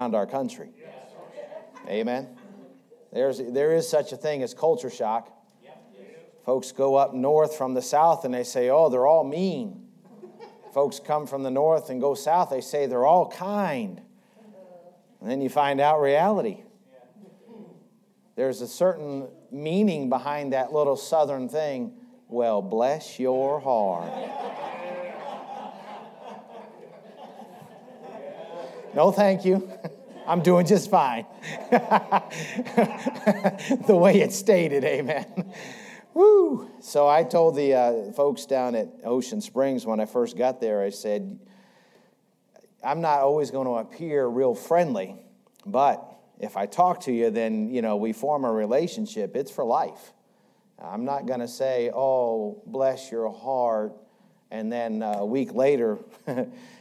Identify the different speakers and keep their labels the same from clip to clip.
Speaker 1: our country. Amen. There's, there is such a thing as culture shock. Folks go up north from the south and they say, oh, they're all mean. Folks come from the north and go south, they say they're all kind. And then you find out reality. There's a certain meaning behind that little southern thing. Well, bless your heart. No, thank you. I'm doing just fine. the way it's stated, amen. Woo! So I told the uh, folks down at Ocean Springs when I first got there, I said, I'm not always going to appear real friendly, but if I talk to you, then, you know, we form a relationship. It's for life. I'm not going to say, oh, bless your heart, and then uh, a week later,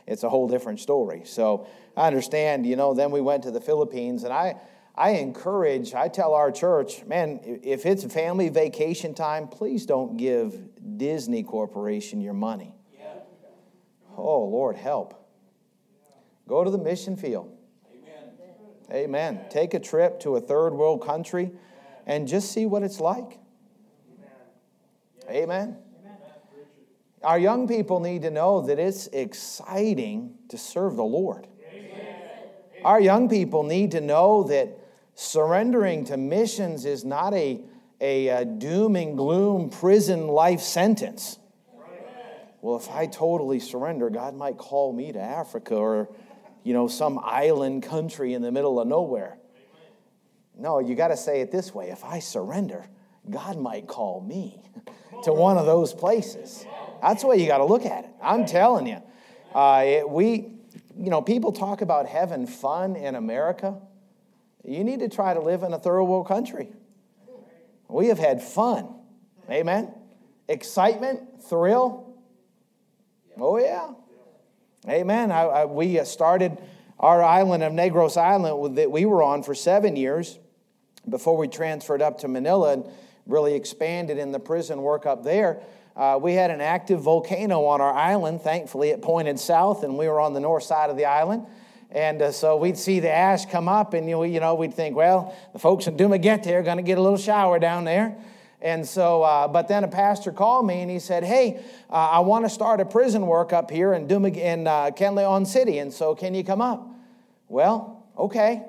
Speaker 1: it's a whole different story. So I understand, you know, then we went to the Philippines, and I, I encourage, I tell our church, man, if it's family vacation time, please don't give Disney Corporation your money. Oh, Lord, help. Go to the mission field. Amen. Amen. Take a trip to a third world country and just see what it's like. Amen. Our young people need to know that it's exciting to serve the Lord. Our young people need to know that surrendering to missions is not a, a, a doom and gloom prison life sentence. Well, if I totally surrender, God might call me to Africa or, you know, some island country in the middle of nowhere. No, you got to say it this way if I surrender, God might call me to one of those places. That's the way you got to look at it. I'm telling you. Uh, it, we, you know, people talk about having fun in America. You need to try to live in a third world country. We have had fun. Amen. Excitement, thrill. Oh, yeah. Amen. I, I, we uh, started our island of Negros Island that we were on for seven years before we transferred up to Manila and really expanded in the prison work up there. Uh, we had an active volcano on our island. Thankfully, it pointed south, and we were on the north side of the island. And uh, so we'd see the ash come up, and you you know we'd think, well, the folks in Dumaguete are going to get a little shower down there. And so, uh, but then a pastor called me and he said, Hey, uh, I want to start a prison work up here in, Dumag- in uh, City, and so can you come up? Well, okay.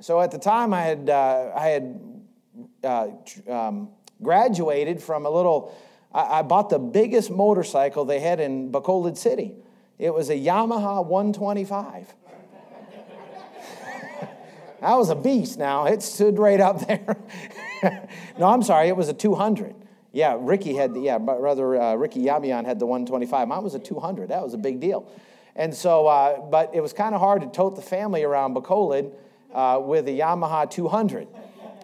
Speaker 1: So at the time, I had, uh, I had uh, um, graduated from a little I, I bought the biggest motorcycle they had in Bacolod City. It was a Yamaha 125. that was a beast now. It stood right up there. no, I'm sorry, it was a 200. Yeah, Ricky had the, yeah, rather, uh, Ricky Yamian had the 125. Mine was a 200. That was a big deal. And so, uh, but it was kind of hard to tote the family around Bacolod uh, with a Yamaha 200.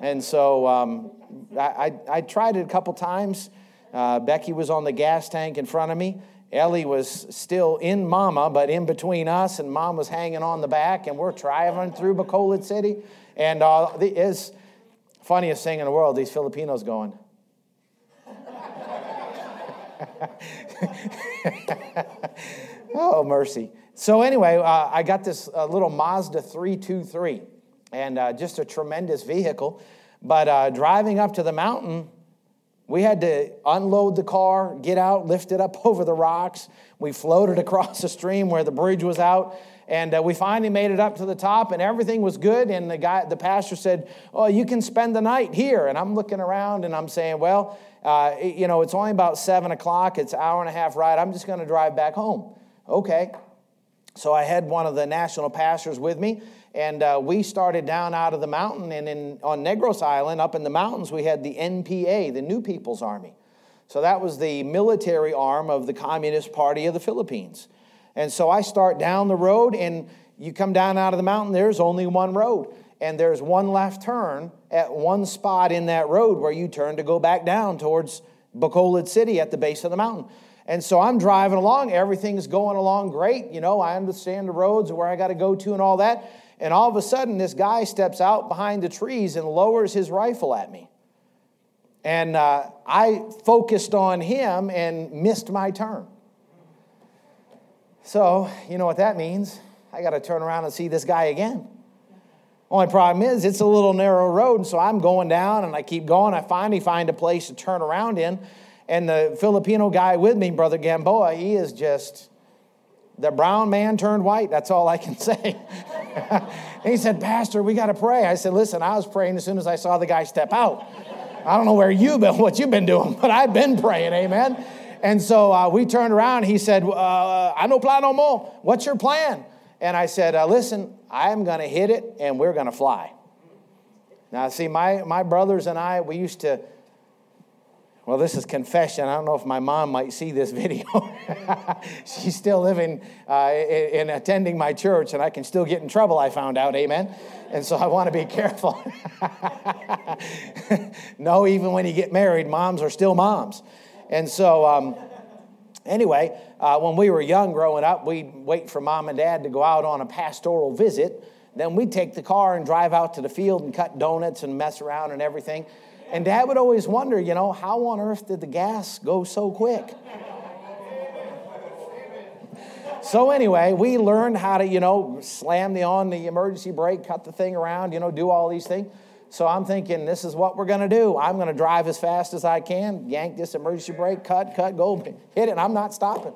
Speaker 1: And so um, I, I, I, tried it a couple times. Uh, Becky was on the gas tank in front of me. Ellie was still in Mama, but in between us, and Mom was hanging on the back, and we're traveling through Bacolod City. And uh, is funniest thing in the world, these Filipinos going. oh, mercy. So, anyway, uh, I got this uh, little Mazda 323, and uh, just a tremendous vehicle. But uh, driving up to the mountain, we had to unload the car, get out, lift it up over the rocks. We floated across the stream where the bridge was out, and uh, we finally made it up to the top, and everything was good. And the guy, the pastor said, "Oh, you can spend the night here." And I'm looking around, and I'm saying, "Well, uh, you know, it's only about seven o'clock. It's an hour and a half ride. I'm just going to drive back home." Okay. So I had one of the national pastors with me, and uh, we started down out of the mountain. And in, on Negros Island, up in the mountains, we had the NPA, the New People's Army. So that was the military arm of the Communist Party of the Philippines. And so I start down the road, and you come down out of the mountain, there's only one road. And there's one left turn at one spot in that road where you turn to go back down towards Bacolod City at the base of the mountain. And so I'm driving along, everything's going along great. You know, I understand the roads and where I got to go to and all that. And all of a sudden, this guy steps out behind the trees and lowers his rifle at me. And uh, I focused on him and missed my turn. So, you know what that means? I got to turn around and see this guy again. Only problem is, it's a little narrow road, and so I'm going down and I keep going. I finally find a place to turn around in. And the Filipino guy with me, Brother Gamboa, he is just the brown man turned white. That's all I can say. He said, Pastor, we got to pray. I said, Listen, I was praying as soon as I saw the guy step out. I don't know where you've been, what you've been doing, but I've been praying, amen. And so uh, we turned around. He said, uh, I no plan no more. What's your plan? And I said, uh, Listen, I'm going to hit it and we're going to fly. Now, see, my, my brothers and I, we used to well, this is confession. I don't know if my mom might see this video. She's still living uh, and attending my church, and I can still get in trouble, I found out. Amen. And so I want to be careful. no, even when you get married, moms are still moms. And so, um, anyway, uh, when we were young growing up, we'd wait for mom and dad to go out on a pastoral visit. Then we'd take the car and drive out to the field and cut donuts and mess around and everything. And dad would always wonder, you know, how on earth did the gas go so quick? So anyway, we learned how to, you know, slam the on the emergency brake, cut the thing around, you know, do all these things. So I'm thinking, this is what we're going to do. I'm going to drive as fast as I can, yank this emergency brake, cut, cut, go, hit it, I'm not stopping.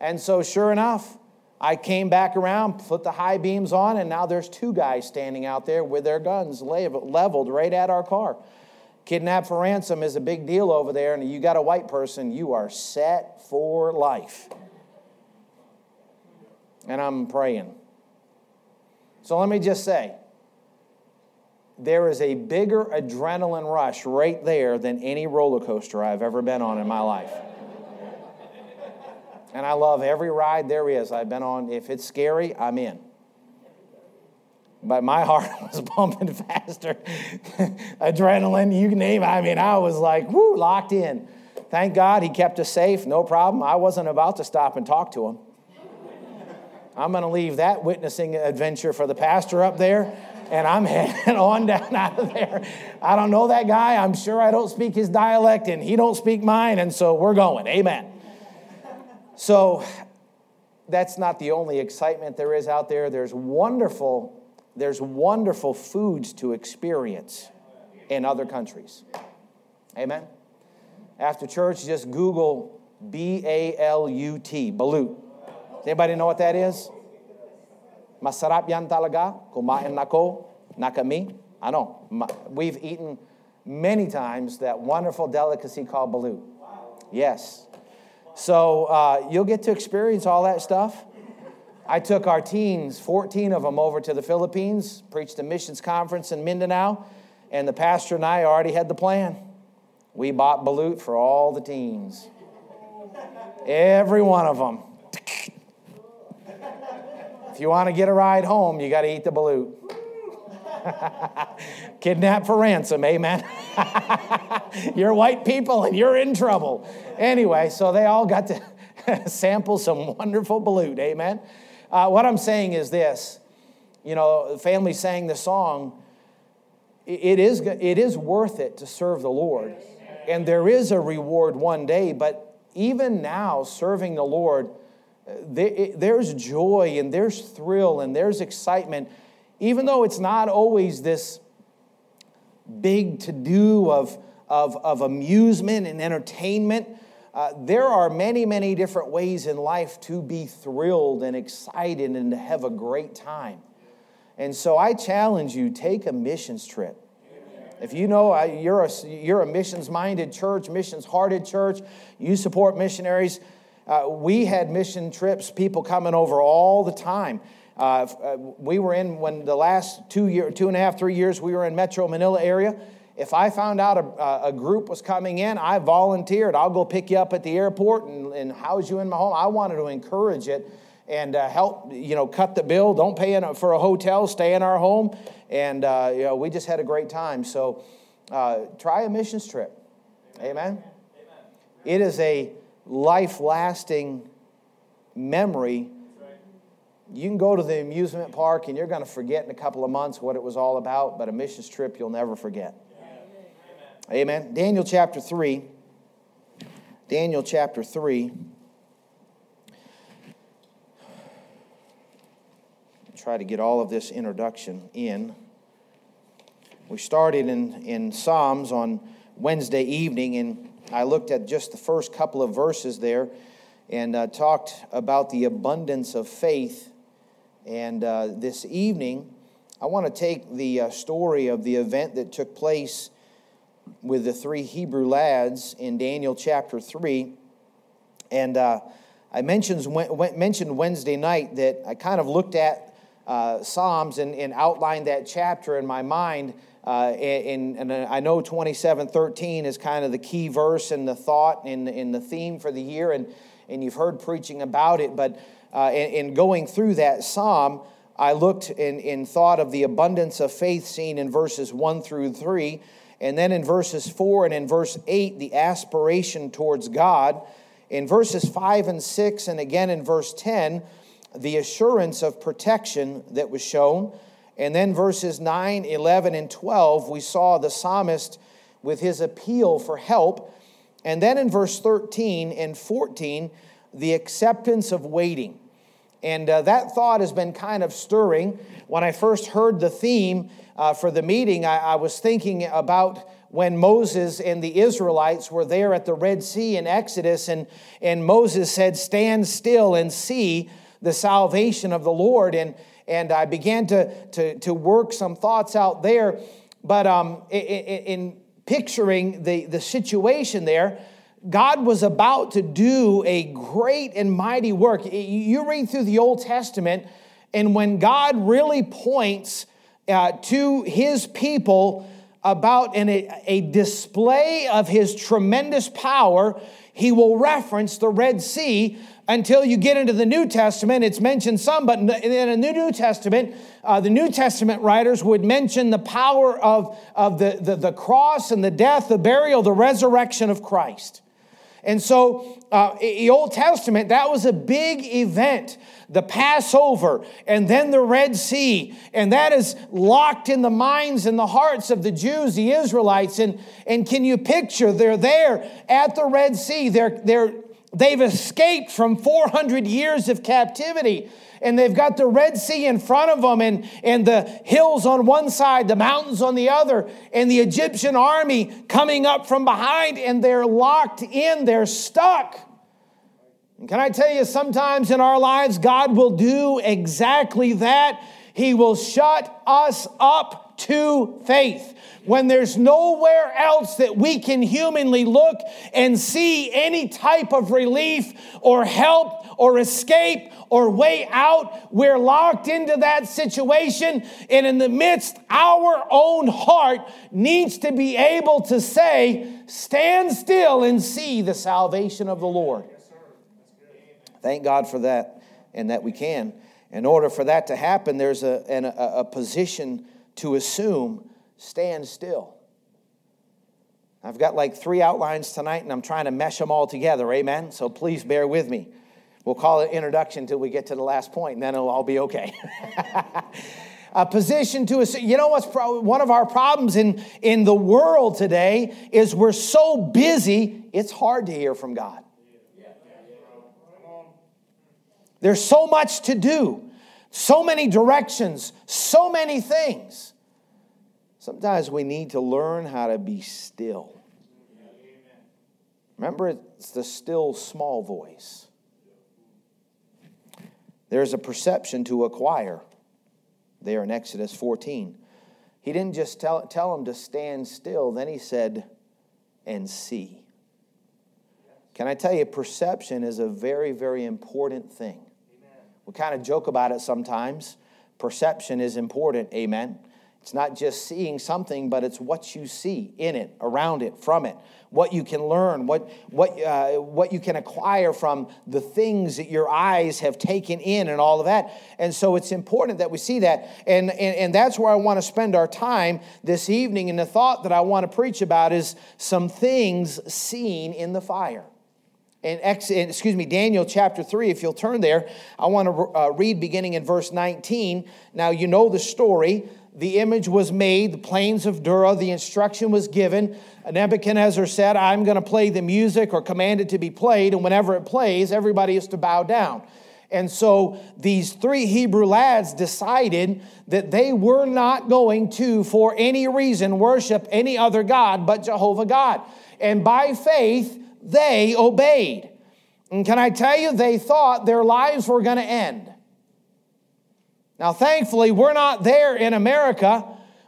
Speaker 1: And so sure enough, I came back around, put the high beams on, and now there's two guys standing out there with their guns leveled right at our car. Kidnap for ransom is a big deal over there, and you got a white person, you are set for life. And I'm praying. So let me just say there is a bigger adrenaline rush right there than any roller coaster I've ever been on in my life. And I love every ride there is I've been on. If it's scary, I'm in but my heart was pumping faster. Adrenaline, you name it. I mean, I was like, whoo, locked in. Thank God he kept us safe, no problem. I wasn't about to stop and talk to him. I'm going to leave that witnessing adventure for the pastor up there, and I'm heading on down out of there. I don't know that guy. I'm sure I don't speak his dialect, and he don't speak mine, and so we're going. Amen. So that's not the only excitement there is out there. There's wonderful there's wonderful foods to experience in other countries. Amen? After church, just Google B A L U T, balut. Does anybody know what that is? Masarap yan talaga. Kumain nako. Nakami. I know. We've eaten many times that wonderful delicacy called balut. Yes. So uh, you'll get to experience all that stuff. I took our teens, 14 of them, over to the Philippines, preached a missions conference in Mindanao, and the pastor and I already had the plan. We bought balut for all the teens. Every one of them. If you want to get a ride home, you got to eat the balut. Kidnap for ransom, amen. you're white people and you're in trouble. Anyway, so they all got to sample some wonderful balut, amen. Uh, what I'm saying is this you know, the family sang the song. It is, it is worth it to serve the Lord. And there is a reward one day, but even now, serving the Lord, there's joy and there's thrill and there's excitement, even though it's not always this big to do of, of, of amusement and entertainment. Uh, there are many, many different ways in life to be thrilled and excited and to have a great time. And so I challenge you take a missions trip. If you know you're a, you're a missions minded church, missions hearted church, you support missionaries. Uh, we had mission trips, people coming over all the time. Uh, uh, we were in when the last two year, two and a half, three years we were in Metro Manila area. If I found out a, a group was coming in, I volunteered. I'll go pick you up at the airport and, and house you in my home. I wanted to encourage it and uh, help, you know, cut the bill. Don't pay in, for a hotel, stay in our home. And, uh, you know, we just had a great time. So uh, try a missions trip. Amen? Amen. It is a life lasting memory. You can go to the amusement park and you're going to forget in a couple of months what it was all about, but a missions trip you'll never forget. Amen. Daniel chapter 3. Daniel chapter 3. Try to get all of this introduction in. We started in, in Psalms on Wednesday evening, and I looked at just the first couple of verses there and uh, talked about the abundance of faith. And uh, this evening, I want to take the uh, story of the event that took place with the three Hebrew lads in Daniel chapter 3. And uh, I mentioned, mentioned Wednesday night that I kind of looked at uh, Psalms and, and, outlined that chapter in my mind. Uh, and, and, I know 2713 is kind of the key verse and the thought and, and the theme for the year. And, and you've heard preaching about it. But uh, in, in, going through that psalm, I looked and, and thought of the abundance of faith seen in verses 1 through 3. And then in verses 4 and in verse 8, the aspiration towards God. In verses 5 and 6, and again in verse 10, the assurance of protection that was shown. And then verses 9, 11, and 12, we saw the psalmist with his appeal for help. And then in verse 13 and 14, the acceptance of waiting. And uh, that thought has been kind of stirring. When I first heard the theme uh, for the meeting, I, I was thinking about when Moses and the Israelites were there at the Red Sea in Exodus, and, and Moses said, Stand still and see the salvation of the Lord. And, and I began to, to, to work some thoughts out there. But um, in, in picturing the, the situation there, God was about to do a great and mighty work. You read through the Old Testament, and when God really points uh, to his people, about an, a display of his tremendous power, he will reference the Red Sea until you get into the New Testament. It's mentioned some, but in the New Testament, uh, the New Testament writers would mention the power of, of the, the, the cross and the death, the burial, the resurrection of Christ. And so, uh, the Old Testament, that was a big event the Passover, and then the Red Sea. And that is locked in the minds and the hearts of the Jews, the Israelites. And, and can you picture they're there at the Red Sea? They're, they're, they've escaped from 400 years of captivity and they've got the Red Sea in front of them and, and the hills on one side, the mountains on the other, and the Egyptian army coming up from behind, and they're locked in, they're stuck. And can I tell you, sometimes in our lives, God will do exactly that. He will shut us up to faith. When there's nowhere else that we can humanly look and see any type of relief or help or escape or way out, we're locked into that situation. And in the midst, our own heart needs to be able to say, Stand still and see the salvation of the Lord. Thank God for that and that we can. In order for that to happen, there's a, an, a, a position to assume stand still. I've got like three outlines tonight and I'm trying to mesh them all together. Amen. So please bear with me. We'll call it introduction until we get to the last point and then it'll all be okay. a position to assume. You know what's pro- one of our problems in, in the world today is we're so busy, it's hard to hear from God. There's so much to do, so many directions, so many things. Sometimes we need to learn how to be still. Remember, it's the still small voice. There's a perception to acquire there in Exodus 14. He didn't just tell, tell them to stand still, then he said, and see. Can I tell you, perception is a very, very important thing. We kind of joke about it sometimes. Perception is important, amen. It's not just seeing something, but it's what you see in it, around it, from it, what you can learn, what, what, uh, what you can acquire from the things that your eyes have taken in, and all of that. And so it's important that we see that. And, and, and that's where I want to spend our time this evening. And the thought that I want to preach about is some things seen in the fire in, excuse me, Daniel chapter 3, if you'll turn there, I want to uh, read beginning in verse 19. Now, you know the story. The image was made, the plains of Dura, the instruction was given. Nebuchadnezzar said, I'm going to play the music or command it to be played, and whenever it plays, everybody is to bow down. And so these three Hebrew lads decided that they were not going to, for any reason, worship any other God but Jehovah God. And by faith, they obeyed. And can I tell you, they thought their lives were going to end. Now, thankfully, we're not there in America.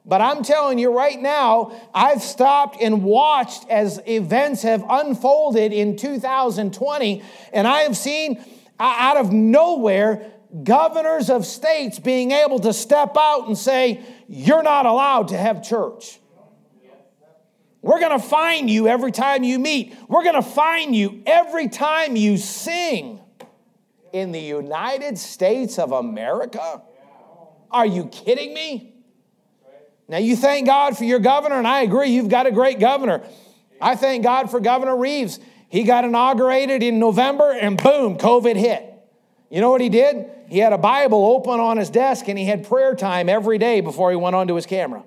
Speaker 1: But I'm telling you right now, I've stopped and watched as events have unfolded in 2020, and I have seen out of nowhere governors of states being able to step out and say, You're not allowed to have church. We're going to fine you every time you meet. We're going to fine you every time you sing. In the United States of America? Are you kidding me? Now, you thank God for your governor, and I agree, you've got a great governor. I thank God for Governor Reeves. He got inaugurated in November, and boom, COVID hit. You know what he did? He had a Bible open on his desk, and he had prayer time every day before he went onto his camera.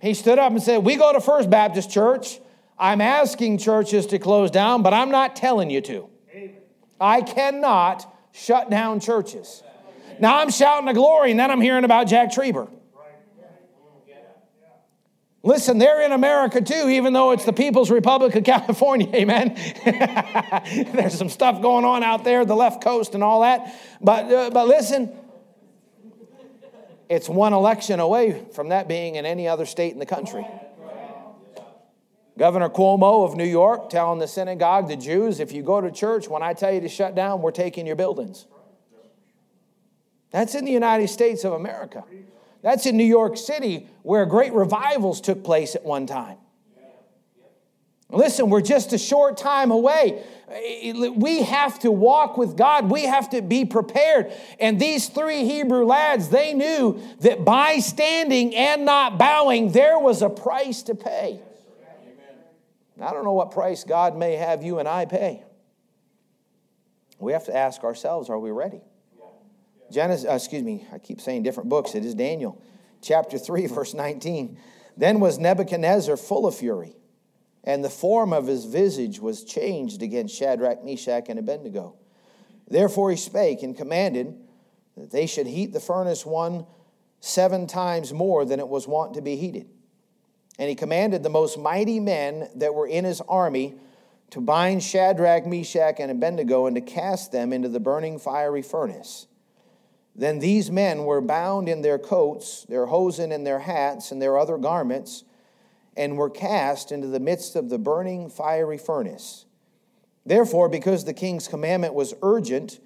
Speaker 1: He stood up and said, We go to First Baptist Church. I'm asking churches to close down, but I'm not telling you to. I cannot shut down churches. Now I'm shouting the glory, and then I'm hearing about Jack Trieber. Listen, they're in America too, even though it's the People's Republic of California, amen. There's some stuff going on out there, the left coast and all that. But, uh, but listen, it's one election away from that being in any other state in the country. Governor Cuomo of New York telling the synagogue, the Jews, if you go to church, when I tell you to shut down, we're taking your buildings. That's in the United States of America. That's in New York City, where great revivals took place at one time. Listen, we're just a short time away. We have to walk with God. We have to be prepared. And these three Hebrew lads, they knew that by standing and not bowing, there was a price to pay. I don't know what price God may have you and I pay. We have to ask ourselves are we ready? Genesis, uh, excuse me, I keep saying different books. It is Daniel, chapter 3, verse 19. Then was Nebuchadnezzar full of fury, and the form of his visage was changed against Shadrach, Meshach, and Abednego. Therefore he spake and commanded that they should heat the furnace one seven times more than it was wont to be heated. And he commanded the most mighty men that were in his army to bind Shadrach, Meshach, and Abednego and to cast them into the burning fiery furnace. Then these men were bound in their coats, their hosen, and their hats, and their other garments, and were cast into the midst of the burning fiery furnace. Therefore, because the king's commandment was urgent,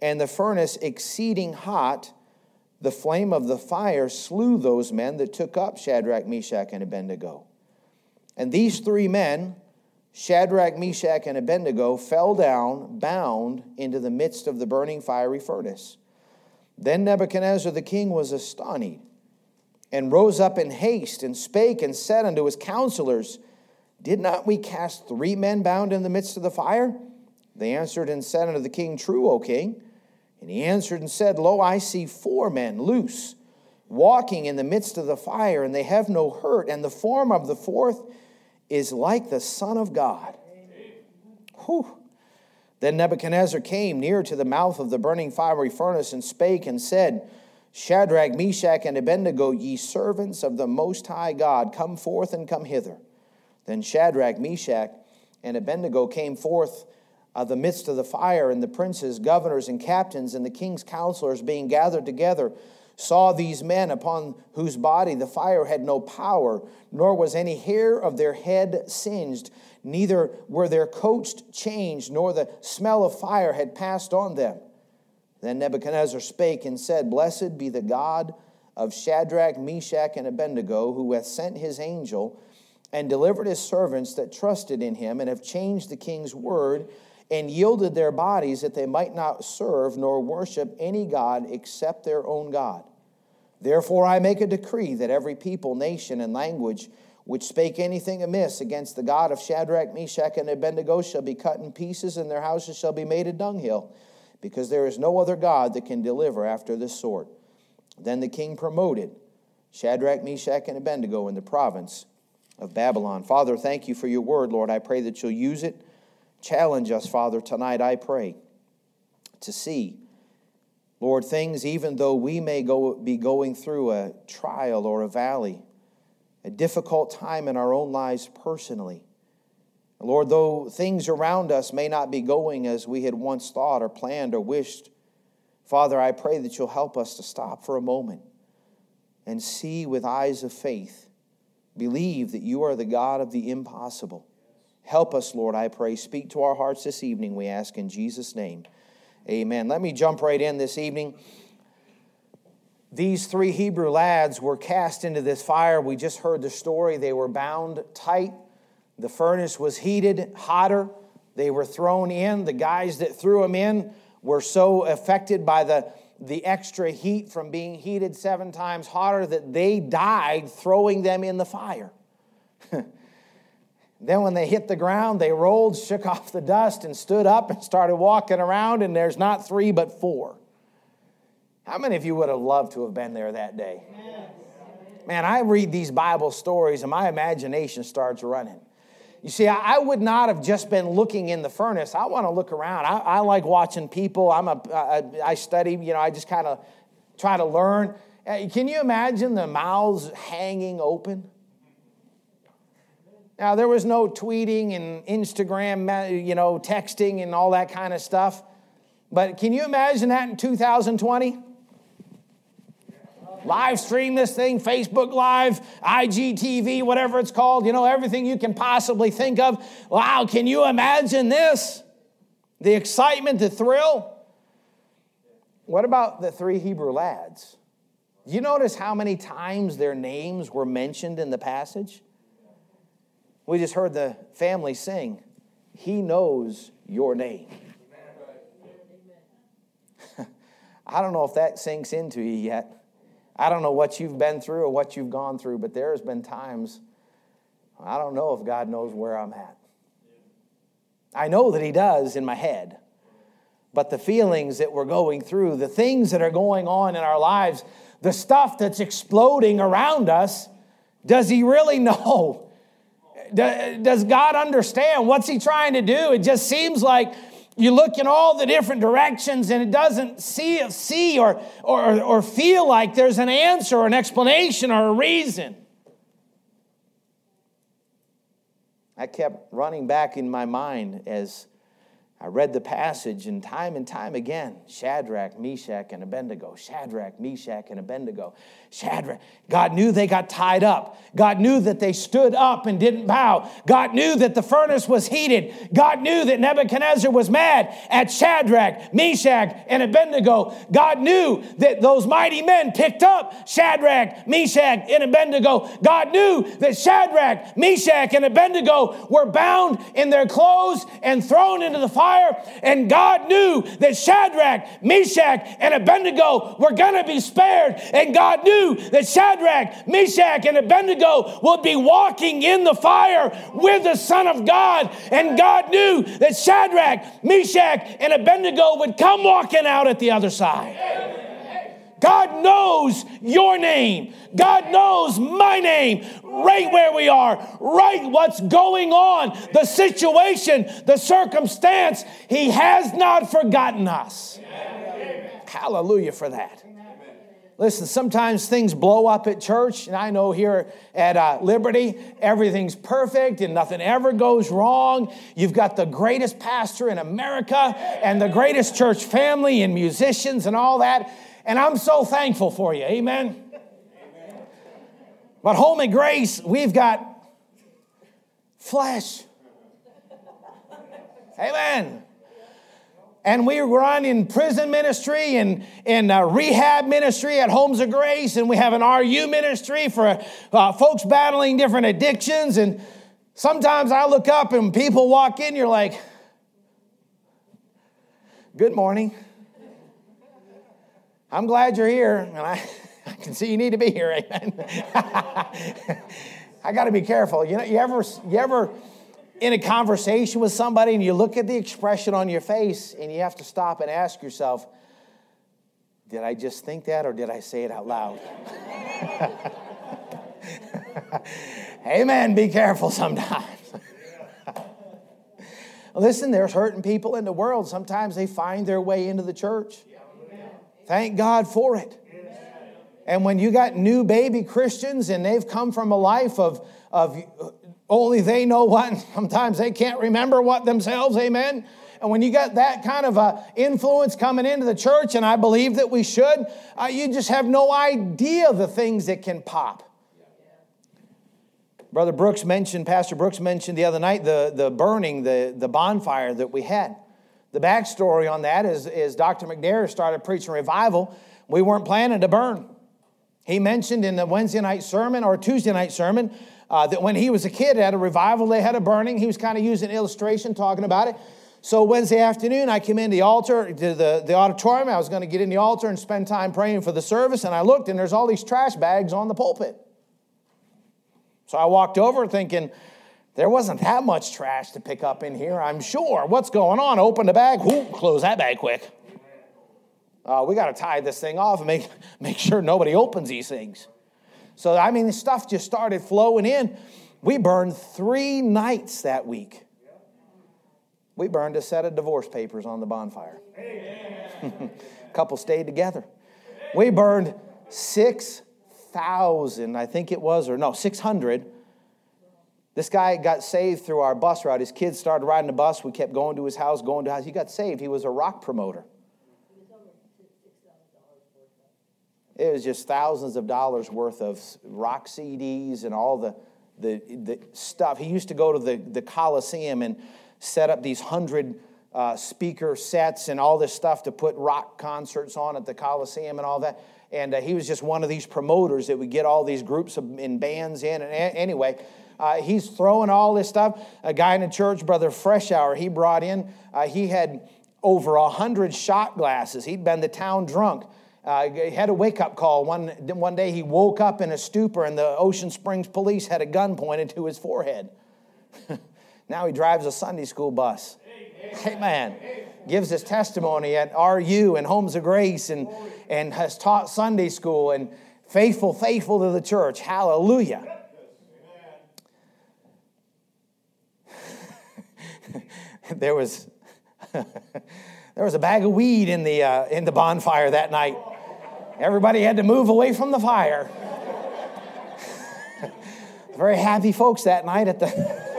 Speaker 1: and the furnace exceeding hot, the flame of the fire slew those men that took up Shadrach, Meshach, and Abednego. And these three men, Shadrach, Meshach, and Abednego, fell down, bound into the midst of the burning fiery furnace. Then Nebuchadnezzar the king was astonished, and rose up in haste, and spake and said unto his counselors, Did not we cast three men bound in the midst of the fire? They answered and said unto the king, True, O king. And he answered and said, Lo, I see four men loose, walking in the midst of the fire, and they have no hurt, and the form of the fourth is like the Son of God. Whew. Then Nebuchadnezzar came near to the mouth of the burning fiery furnace and spake and said, Shadrach, Meshach, and Abednego, ye servants of the Most High God, come forth and come hither. Then Shadrach, Meshach, and Abednego came forth of the midst of the fire, and the princes, governors, and captains, and the king's counselors being gathered together, saw these men upon whose body the fire had no power, nor was any hair of their head singed neither were their coats changed, nor the smell of fire had passed on them. Then Nebuchadnezzar spake and said, Blessed be the God of Shadrach, Meshach, and Abednego, who hath sent his angel and delivered his servants that trusted in him, and have changed the king's word, and yielded their bodies that they might not serve nor worship any God except their own God. Therefore I make a decree that every people, nation, and language which spake anything amiss against the God of Shadrach, Meshach, and Abednego shall be cut in pieces, and their houses shall be made a dunghill, because there is no other God that can deliver after this sort. Then the king promoted Shadrach, Meshach, and Abednego in the province of Babylon. Father, thank you for your word, Lord. I pray that you'll use it. Challenge us, Father, tonight, I pray. to see. Lord, things, even though we may go, be going through a trial or a valley, a difficult time in our own lives personally. Lord, though things around us may not be going as we had once thought or planned or wished, Father, I pray that you'll help us to stop for a moment and see with eyes of faith. Believe that you are the God of the impossible. Help us, Lord, I pray. Speak to our hearts this evening, we ask in Jesus' name. Amen. Let me jump right in this evening. These three Hebrew lads were cast into this fire. We just heard the story. They were bound tight. The furnace was heated hotter. They were thrown in. The guys that threw them in were so affected by the, the extra heat from being heated seven times hotter that they died throwing them in the fire. then, when they hit the ground, they rolled, shook off the dust, and stood up and started walking around, and there's not three but four. How many of you would have loved to have been there that day? Man, I read these Bible stories and my imagination starts running. You see, I would not have just been looking in the furnace. I want to look around. I, I like watching people. I'm a, I, I study, you know, I just kind of try to learn. Uh, can you imagine the mouths hanging open? Now, there was no tweeting and Instagram, you know, texting and all that kind of stuff. But can you imagine that in 2020? Live stream this thing, Facebook Live, IGTV, whatever it's called, you know, everything you can possibly think of. Wow, can you imagine this? The excitement, the thrill. What about the three Hebrew lads? You notice how many times their names were mentioned in the passage? We just heard the family sing, He knows your name. I don't know if that sinks into you yet. I don't know what you've been through or what you've gone through, but there has been times I don't know if God knows where I'm at. I know that He does in my head, but the feelings that we're going through, the things that are going on in our lives, the stuff that's exploding around us, does He really know? Does God understand? What's He trying to do? It just seems like you look in all the different directions and it doesn't see, see or, or, or feel like there's an answer or an explanation or a reason. I kept running back in my mind as I read the passage, and time and time again Shadrach, Meshach, and Abednego. Shadrach, Meshach, and Abednego. Shadrach. God knew they got tied up. God knew that they stood up and didn't bow. God knew that the furnace was heated. God knew that Nebuchadnezzar was mad at Shadrach, Meshach, and Abednego. God knew that those mighty men picked up Shadrach, Meshach, and Abednego. God knew that Shadrach, Meshach, and Abednego were bound in their clothes and thrown into the fire. And God knew that Shadrach, Meshach, and Abednego were going to be spared. And God knew knew that Shadrach, Meshach, and Abednego would be walking in the fire with the Son of God. And God knew that Shadrach, Meshach, and Abednego would come walking out at the other side. God knows your name. God knows my name, right where we are, right what's going on, the situation, the circumstance. He has not forgotten us. Hallelujah for that. Listen, sometimes things blow up at church, and I know here at uh, Liberty, everything's perfect and nothing ever goes wrong. You've got the greatest pastor in America and the greatest church family and musicians and all that, and I'm so thankful for you. Amen. But home Grace, we've got flesh. Amen and we run in prison ministry and in uh, rehab ministry at Homes of Grace, and we have an RU ministry for uh, folks battling different addictions. And sometimes I look up and people walk in, you're like, Good morning. I'm glad you're here, and I, I can see you need to be here. Amen. I got to be careful. You know, you ever, you ever in a conversation with somebody and you look at the expression on your face and you have to stop and ask yourself, did I just think that or did I say it out loud? Amen. Be careful sometimes. Listen, there's hurting people in the world. Sometimes they find their way into the church. Thank God for it. And when you got new baby Christians and they've come from a life of, of only they know what, sometimes they can't remember what themselves, amen. And when you got that kind of a influence coming into the church, and I believe that we should, uh, you just have no idea the things that can pop. Brother Brooks mentioned, Pastor Brooks mentioned the other night the, the burning, the, the bonfire that we had. The backstory on that is, is Dr. McNair started preaching revival. We weren't planning to burn. He mentioned in the Wednesday night sermon or Tuesday night sermon uh, that when he was a kid at a revival, they had a burning. He was kind of using illustration, talking about it. So Wednesday afternoon, I came in the altar, to the, the auditorium. I was going to get in the altar and spend time praying for the service, and I looked, and there's all these trash bags on the pulpit. So I walked over thinking, there wasn't that much trash to pick up in here, I'm sure. What's going on? Open the bag, whoop, close that bag quick. Uh, we got to tie this thing off and make, make sure nobody opens these things. So, I mean, the stuff just started flowing in. We burned three nights that week. We burned a set of divorce papers on the bonfire. a couple stayed together. We burned six thousand, I think it was, or no, six hundred. This guy got saved through our bus route. His kids started riding the bus. We kept going to his house, going to his house. He got saved. He was a rock promoter. It was just thousands of dollars worth of rock CDs and all the, the, the stuff. He used to go to the, the Coliseum and set up these hundred uh, speaker sets and all this stuff to put rock concerts on at the Coliseum and all that. And uh, he was just one of these promoters that would get all these groups of, in bands in. And a- anyway, uh, he's throwing all this stuff. A guy in the church, Brother Freshour, he brought in, uh, he had over a hundred shot glasses. He'd been the town drunk. Uh, he had a wake up call. One, one day he woke up in a stupor, and the Ocean Springs police had a gun pointed to his forehead. now he drives a Sunday school bus. Amen. Gives his testimony at RU and Homes of Grace and, and has taught Sunday school and faithful, faithful to the church. Hallelujah. there was there was a bag of weed in the uh, in the bonfire that night. Everybody had to move away from the fire. Very happy folks that night at the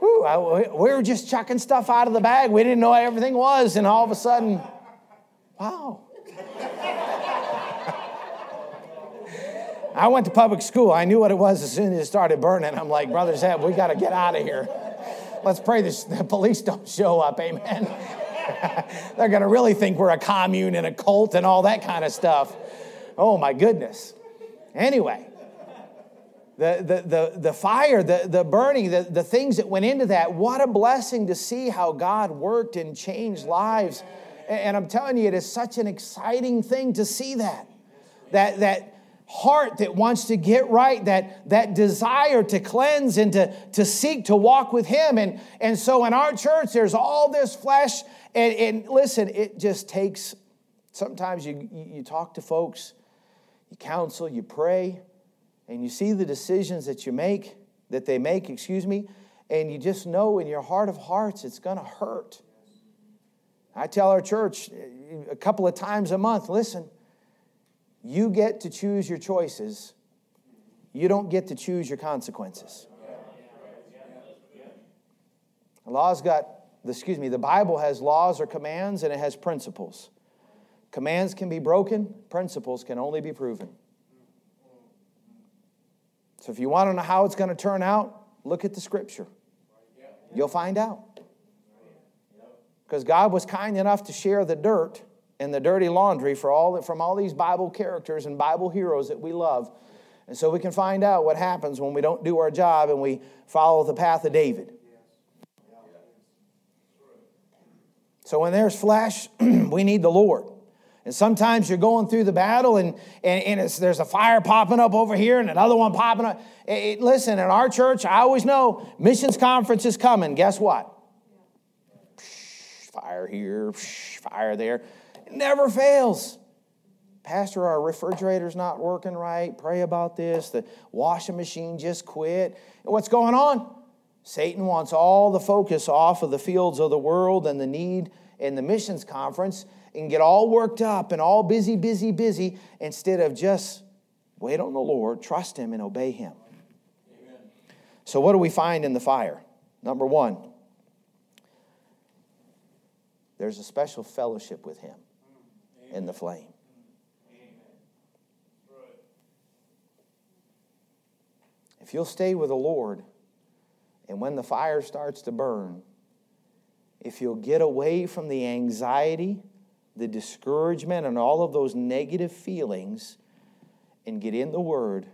Speaker 1: we were just chucking stuff out of the bag. We didn't know what everything was, and all of a sudden, wow. I went to public school. I knew what it was as soon as it started burning. I'm like, Brother Zeb, we got to get out of here. Let's pray this, the police don't show up. Amen. They're going to really think we're a commune and a cult and all that kind of stuff. Oh, my goodness. Anyway, the, the, the, the fire, the, the burning, the, the things that went into that. What a blessing to see how God worked and changed lives. And I'm telling you, it is such an exciting thing to see that. That, that heart that wants to get right, that, that desire to cleanse and to, to seek to walk with Him. And, and so in our church, there's all this flesh. And, and listen, it just takes, sometimes you, you talk to folks, you counsel, you pray and you see the decisions that you make, that they make, excuse me, and you just know in your heart of hearts it's going to hurt. I tell our church eh, a couple of times a month listen, you get to choose your choices, you don't get to choose your consequences. The law's got, excuse me, the Bible has laws or commands and it has principles. Commands can be broken, principles can only be proven. So if you want to know how it's going to turn out, look at the scripture. You'll find out. Because God was kind enough to share the dirt and the dirty laundry for all, from all these Bible characters and Bible heroes that we love. And so we can find out what happens when we don't do our job and we follow the path of David. So when there's flesh, we need the Lord. And sometimes you're going through the battle and, and, and there's a fire popping up over here and another one popping up. It, it, listen, in our church, I always know missions conference is coming. Guess what? Fire here, fire there. It never fails. Pastor, our refrigerator's not working right. Pray about this. The washing machine just quit. What's going on? Satan wants all the focus off of the fields of the world and the need in the missions conference and get all worked up and all busy, busy, busy instead of just wait on the Lord, trust Him, and obey Him. Amen. So, what do we find in the fire? Number one, there's a special fellowship with Him in the flame. If you'll stay with the Lord, and when the fire starts to burn, if you'll get away from the anxiety, the discouragement, and all of those negative feelings and get in the Word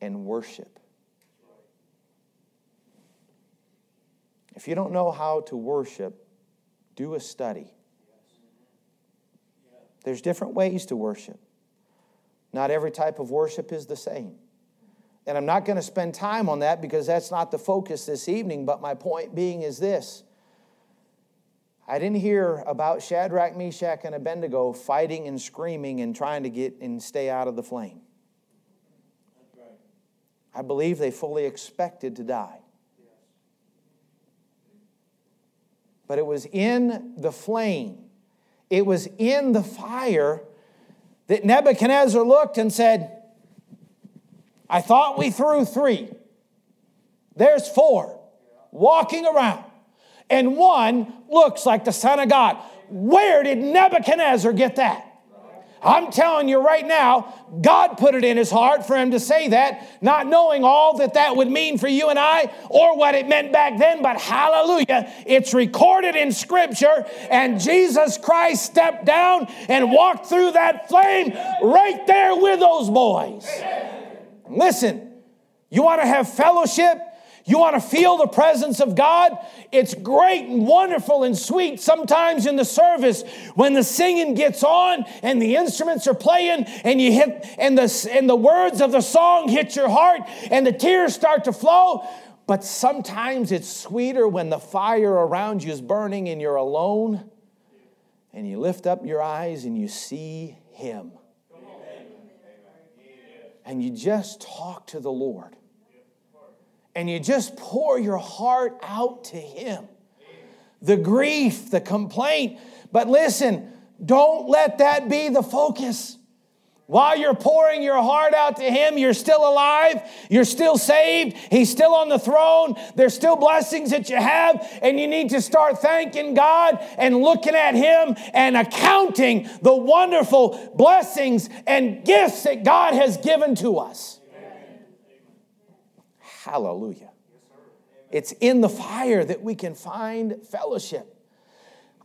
Speaker 1: and worship. If you don't know how to worship, do a study. There's different ways to worship. Not every type of worship is the same. And I'm not going to spend time on that because that's not the focus this evening, but my point being is this. I didn't hear about Shadrach, Meshach, and Abednego fighting and screaming and trying to get and stay out of the flame. I believe they fully expected to die. But it was in the flame, it was in the fire that Nebuchadnezzar looked and said, I thought we threw three. There's four walking around, and one looks like the Son of God. Where did Nebuchadnezzar get that? I'm telling you right now, God put it in his heart for him to say that, not knowing all that that would mean for you and I or what it meant back then, but hallelujah, it's recorded in Scripture, and Jesus Christ stepped down and walked through that flame right there with those boys. Listen, you want to have fellowship? You want to feel the presence of God? It's great and wonderful and sweet sometimes in the service when the singing gets on and the instruments are playing and you hit and the and the words of the song hit your heart and the tears start to flow. But sometimes it's sweeter when the fire around you is burning and you're alone and you lift up your eyes and you see him and you just talk to the Lord. And you just pour your heart out to Him. The grief, the complaint. But listen, don't let that be the focus. While you're pouring your heart out to Him, you're still alive, you're still saved, He's still on the throne, there's still blessings that you have, and you need to start thanking God and looking at Him and accounting the wonderful blessings and gifts that God has given to us. Amen. Hallelujah. It's in the fire that we can find fellowship.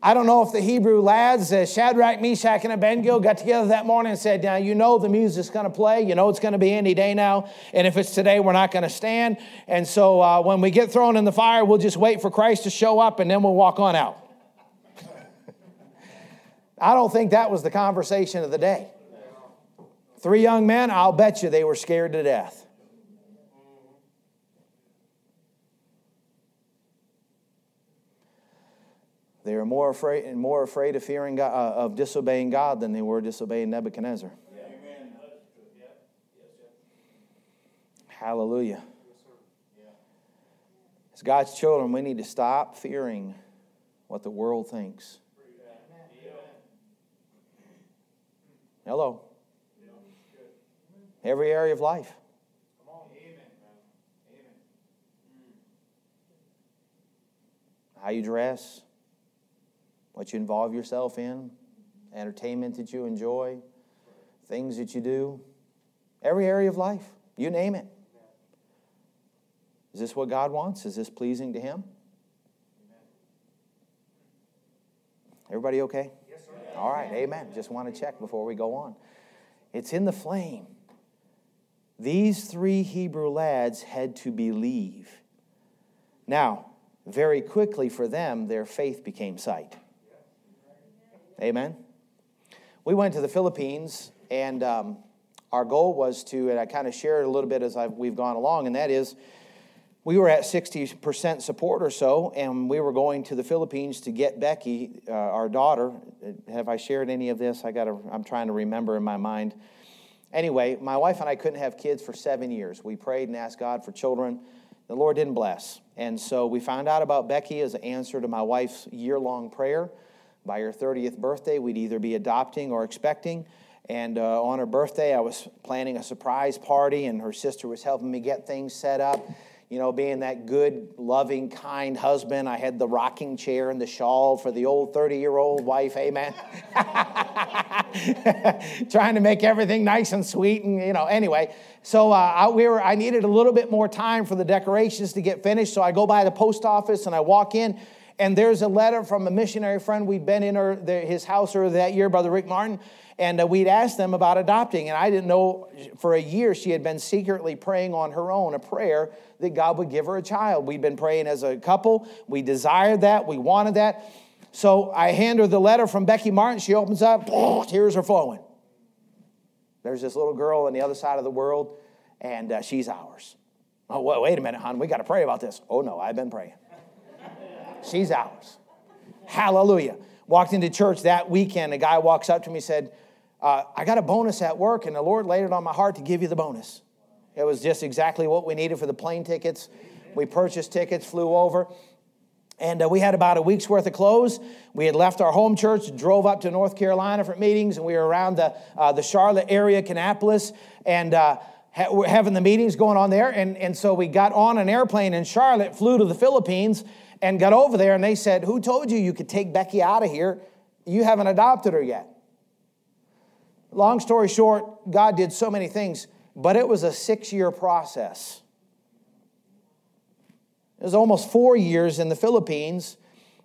Speaker 1: I don't know if the Hebrew lads, uh, Shadrach, Meshach, and Abednego, got together that morning and said, Now, you know the music's going to play. You know it's going to be any day now. And if it's today, we're not going to stand. And so uh, when we get thrown in the fire, we'll just wait for Christ to show up and then we'll walk on out. I don't think that was the conversation of the day. Three young men, I'll bet you they were scared to death. They were more afraid and more afraid of fearing God, uh, of disobeying God than they were disobeying Nebuchadnezzar. Yeah. Hallelujah. As God's children, we need to stop fearing what the world thinks. Hello. Every area of life. How you dress, what you involve yourself in, entertainment that you enjoy, things that you do, every area of life, you name it. Is this what God wants? Is this pleasing to Him? Everybody okay? Yes. All right, amen. Just want to check before we go on. It's in the flame. These three Hebrew lads had to believe. Now, very quickly for them, their faith became sight. Amen. We went to the Philippines, and um, our goal was to, and I kind of shared a little bit as I've, we've gone along, and that is we were at 60% support or so, and we were going to the Philippines to get Becky, uh, our daughter. Have I shared any of this? I got I'm trying to remember in my mind. Anyway, my wife and I couldn't have kids for seven years. We prayed and asked God for children. The Lord didn't bless. And so we found out about Becky as an answer to my wife's year long prayer. By her 30th birthday, we'd either be adopting or expecting. And uh, on her birthday, I was planning a surprise party, and her sister was helping me get things set up you know, being that good, loving, kind husband. I had the rocking chair and the shawl for the old 30 year old wife, amen. Trying to make everything nice and sweet, and, you know, anyway. So uh, I, we were, I needed a little bit more time for the decorations to get finished. So I go by the post office and I walk in, and there's a letter from a missionary friend. We'd been in her, his house earlier that year, Brother Rick Martin and uh, we'd asked them about adopting. And I didn't know for a year she had been secretly praying on her own a prayer that God would give her a child. We'd been praying as a couple. We desired that. We wanted that. So I hand her the letter from Becky Martin. She opens up, tears are flowing. There's this little girl on the other side of the world, and uh, she's ours. Oh, wait a minute, hon. We got to pray about this. Oh, no, I've been praying. She's ours. Hallelujah. Walked into church that weekend. A guy walks up to me and said, uh, I got a bonus at work, and the Lord laid it on my heart to give you the bonus. It was just exactly what we needed for the plane tickets. We purchased tickets, flew over, and uh, we had about a week's worth of clothes. We had left our home church, drove up to North Carolina for meetings, and we were around the, uh, the Charlotte area, Kannapolis, and uh, ha- having the meetings going on there. And, and so we got on an airplane in Charlotte, flew to the Philippines, and got over there, and they said, Who told you you could take Becky out of here? You haven't adopted her yet. Long story short, God did so many things, but it was a six year process. It was almost four years in the Philippines.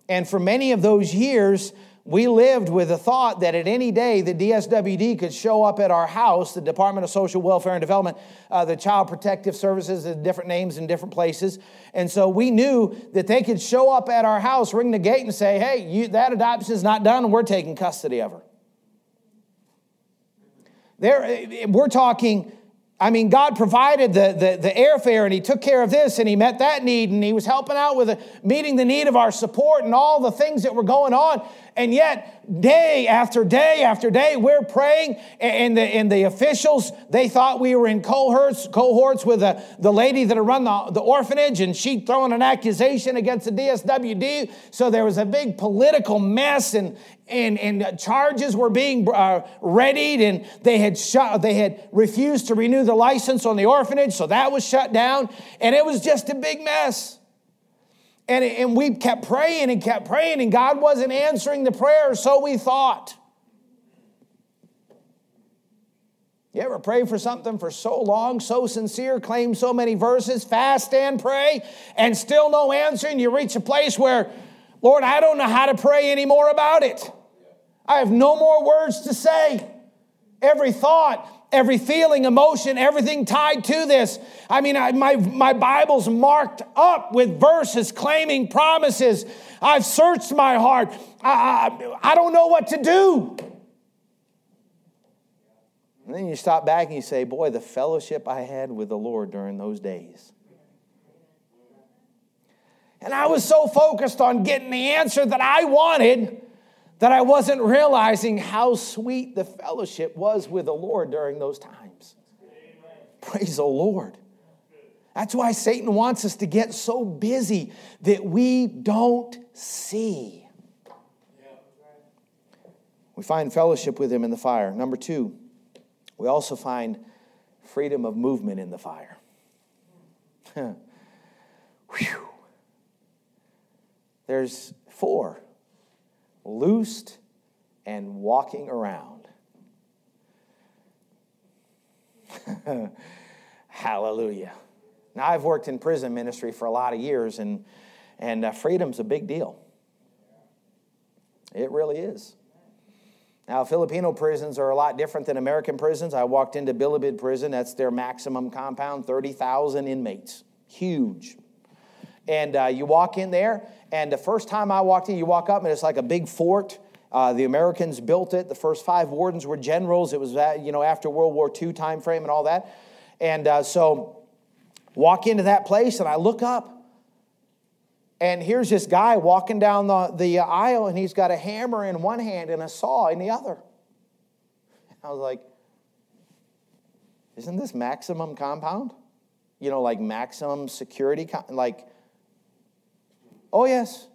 Speaker 1: And for many of those years, we lived with the thought that at any day the DSWD could show up at our house, the Department of Social Welfare and Development, uh, the Child Protective Services, the different names in different places. And so we knew that they could show up at our house, ring the gate, and say, hey, you, that adoption is not done, we're taking custody of her. There, we're talking, I mean, God provided the, the, the, airfare and He took care of this and He met that need and He was helping out with a, meeting the need of our support and all the things that were going on. And yet, day after day after day, we're praying, and the, and the officials, they thought we were in cohorts, cohorts with the, the lady that had run the, the orphanage, and she'd thrown an accusation against the DSWD. So there was a big political mess, and, and, and charges were being uh, readied, and they had, shut, they had refused to renew the license on the orphanage, so that was shut down, and it was just a big mess. And, and we kept praying and kept praying, and God wasn't answering the prayer, so we thought. You ever pray for something for so long, so sincere, claim so many verses, fast and pray, and still no answer, and you reach a place where, Lord, I don't know how to pray anymore about it. I have no more words to say. Every thought, every feeling, emotion, everything tied to this. I mean, I, my, my Bible's marked up with verses claiming promises. I've searched my heart. I, I, I don't know what to do. And then you stop back and you say, Boy, the fellowship I had with the Lord during those days. And I was so focused on getting the answer that I wanted that I wasn't realizing how sweet the fellowship was with the Lord during those times. Amen. Praise the Lord. That's why Satan wants us to get so busy that we don't see. We find fellowship with him in the fire. Number two, we also find freedom of movement in the fire. There's four loosed and walking around. Hallelujah. Now, I've worked in prison ministry for a lot of years, and, and uh, freedom's a big deal. It really is. Now, Filipino prisons are a lot different than American prisons. I walked into Bilibid prison, that's their maximum compound, 30,000 inmates. Huge. And uh, you walk in there, and the first time I walked in, you walk up, and it's like a big fort. Uh, the Americans built it. The first five wardens were generals. It was, uh, you know, after World War II time frame and all that. And uh, so walk into that place and I look up. And here's this guy walking down the, the aisle, and he's got a hammer in one hand and a saw in the other. I was like, isn't this maximum compound? You know, like maximum security? Like, oh, yes.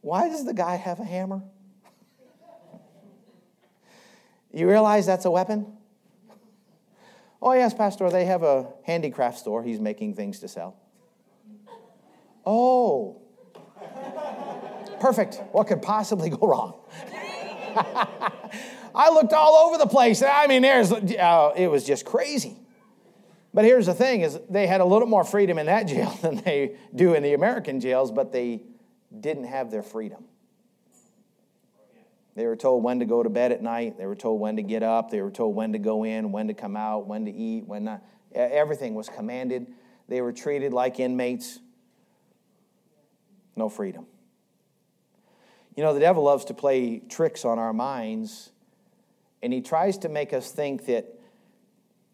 Speaker 1: Why does the guy have a hammer? You realize that's a weapon? Oh, yes, Pastor, they have a handicraft store. He's making things to sell. Oh, perfect. What could possibly go wrong? I looked all over the place. I mean, there's, uh, it was just crazy. But here's the thing is they had a little more freedom in that jail than they do in the American jails, but they didn't have their freedom. They were told when to go to bed at night. They were told when to get up. They were told when to go in, when to come out, when to eat, when not. Everything was commanded. They were treated like inmates. No freedom. You know, the devil loves to play tricks on our minds, and he tries to make us think that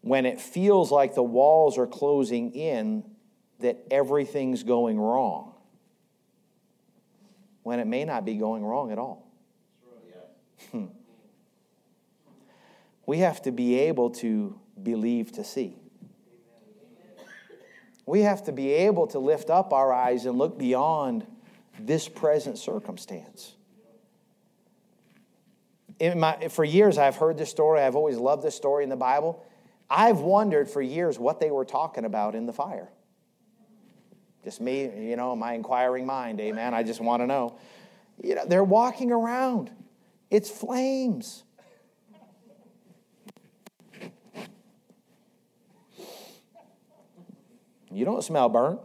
Speaker 1: when it feels like the walls are closing in, that everything's going wrong, when it may not be going wrong at all. Hmm. We have to be able to believe to see. We have to be able to lift up our eyes and look beyond this present circumstance. My, for years, I've heard this story. I've always loved this story in the Bible. I've wondered for years what they were talking about in the fire. Just me, you know, my inquiring mind, amen. I just want to know. You know, they're walking around, it's flames. You don't smell burnt.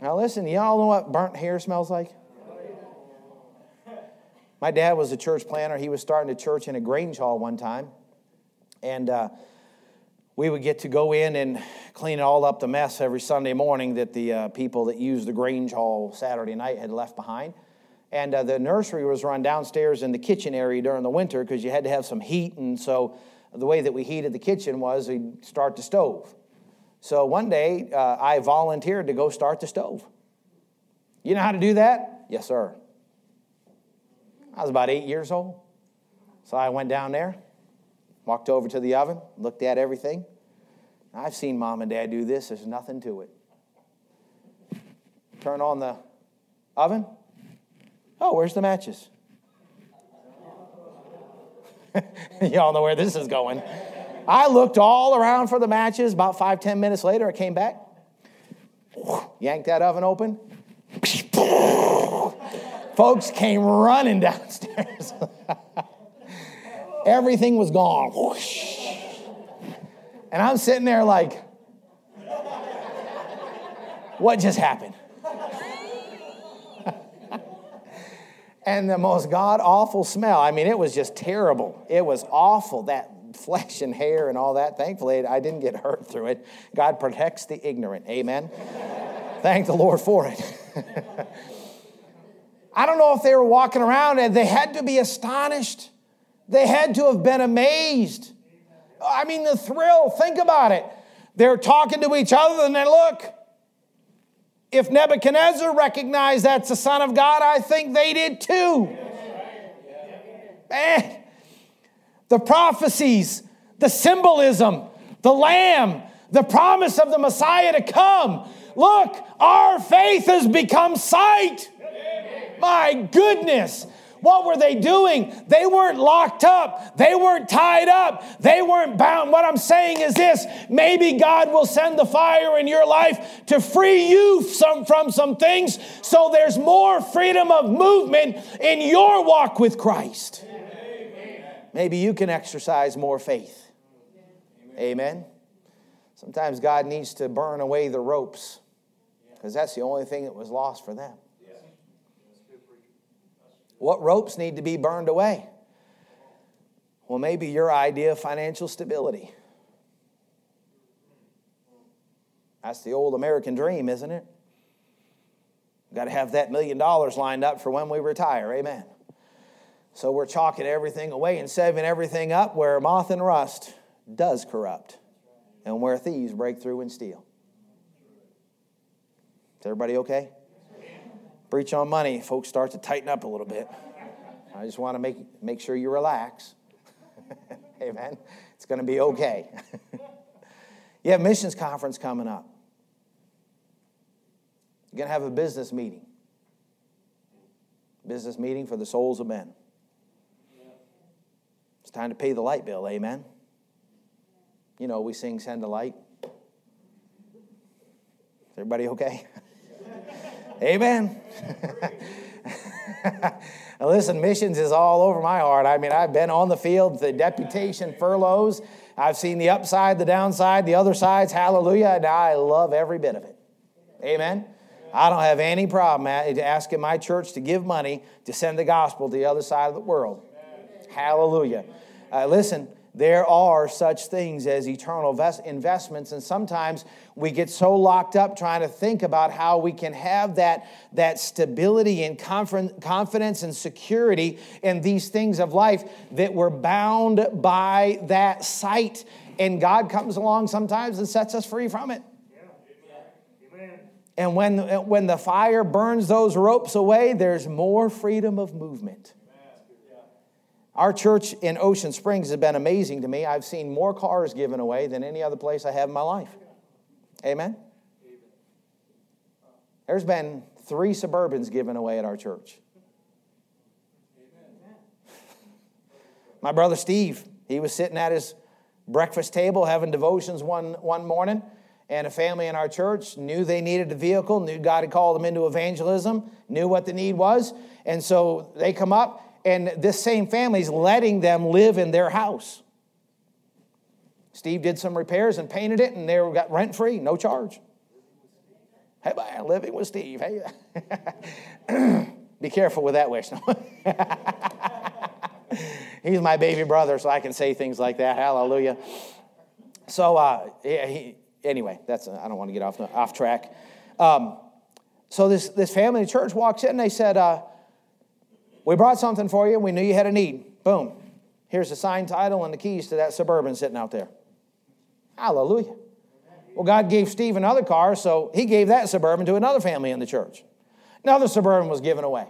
Speaker 1: Now, listen, y'all know what burnt hair smells like? My dad was a church planner. He was starting a church in a Grange Hall one time. And uh, we would get to go in and clean it all up the mess every Sunday morning that the uh, people that used the Grange Hall Saturday night had left behind. And uh, the nursery was run downstairs in the kitchen area during the winter because you had to have some heat. And so the way that we heated the kitchen was we'd start the stove. So one day, uh, I volunteered to go start the stove. You know how to do that? Yes, sir. I was about eight years old. So I went down there, walked over to the oven, looked at everything. I've seen mom and dad do this, there's nothing to it. Turn on the oven. Oh, where's the matches? Y'all know where this is going. I looked all around for the matches. About five, ten minutes later, I came back, yanked that oven open. Folks came running downstairs. Everything was gone. And I'm sitting there like, what just happened? and the most god awful smell. I mean, it was just terrible. It was awful. That flesh and hair and all that. Thankfully, I didn't get hurt through it. God protects the ignorant. Amen. Thank the Lord for it. I don't know if they were walking around and they had to be astonished. They had to have been amazed. I mean, the thrill, think about it. They're talking to each other and they look. If Nebuchadnezzar recognized that's the Son of God, I think they did too. Man, the prophecies, the symbolism, the lamb, the promise of the Messiah to come. Look, our faith has become sight. My goodness. What were they doing? They weren't locked up. They weren't tied up. They weren't bound. What I'm saying is this maybe God will send the fire in your life to free you some, from some things so there's more freedom of movement in your walk with Christ maybe you can exercise more faith. Amen. Sometimes God needs to burn away the ropes because that's the only thing that was lost for them. What ropes need to be burned away? Well, maybe your idea of financial stability. That's the old American dream, isn't it? Got to have that million dollars lined up for when we retire. Amen. So we're chalking everything away and saving everything up where moth and rust does corrupt and where thieves break through and steal. Is everybody okay? Preach on money, folks start to tighten up a little bit. I just want to make, make sure you relax. Amen. It's going to be okay. you have missions conference coming up. You're going to have a business meeting. Business meeting for the souls of men. It's time to pay the light bill, amen? You know, we sing Send a Light. Is everybody okay? amen. Listen, missions is all over my heart. I mean, I've been on the field, the deputation, furloughs. I've seen the upside, the downside, the other sides. Hallelujah. And I love every bit of it. Amen. I don't have any problem asking my church to give money to send the gospel to the other side of the world. Hallelujah. Uh, listen, there are such things as eternal investments, and sometimes we get so locked up trying to think about how we can have that, that stability and confidence and security in these things of life that we're bound by that sight. And God comes along sometimes and sets us free from it. And when, when the fire burns those ropes away, there's more freedom of movement. Our church in Ocean Springs has been amazing to me. I've seen more cars given away than any other place I have in my life. Amen? There's been three Suburbans given away at our church. My brother Steve, he was sitting at his breakfast table having devotions one, one morning and a family in our church knew they needed a vehicle, knew God had called them into evangelism, knew what the need was. And so they come up, and this same family is letting them live in their house. Steve did some repairs and painted it, and they got rent free, no charge. Hey, man, living with Steve. Hey, be careful with that wish. He's my baby brother, so I can say things like that. Hallelujah. So uh, he, anyway, that's I don't want to get off off track. Um, so this this family church walks in they said, uh, "We brought something for you. We knew you had a need. Boom, here's the signed title and the keys to that suburban sitting out there. Hallelujah." Well, God gave Steve another car, so he gave that suburban to another family in the church. Another suburban was given away.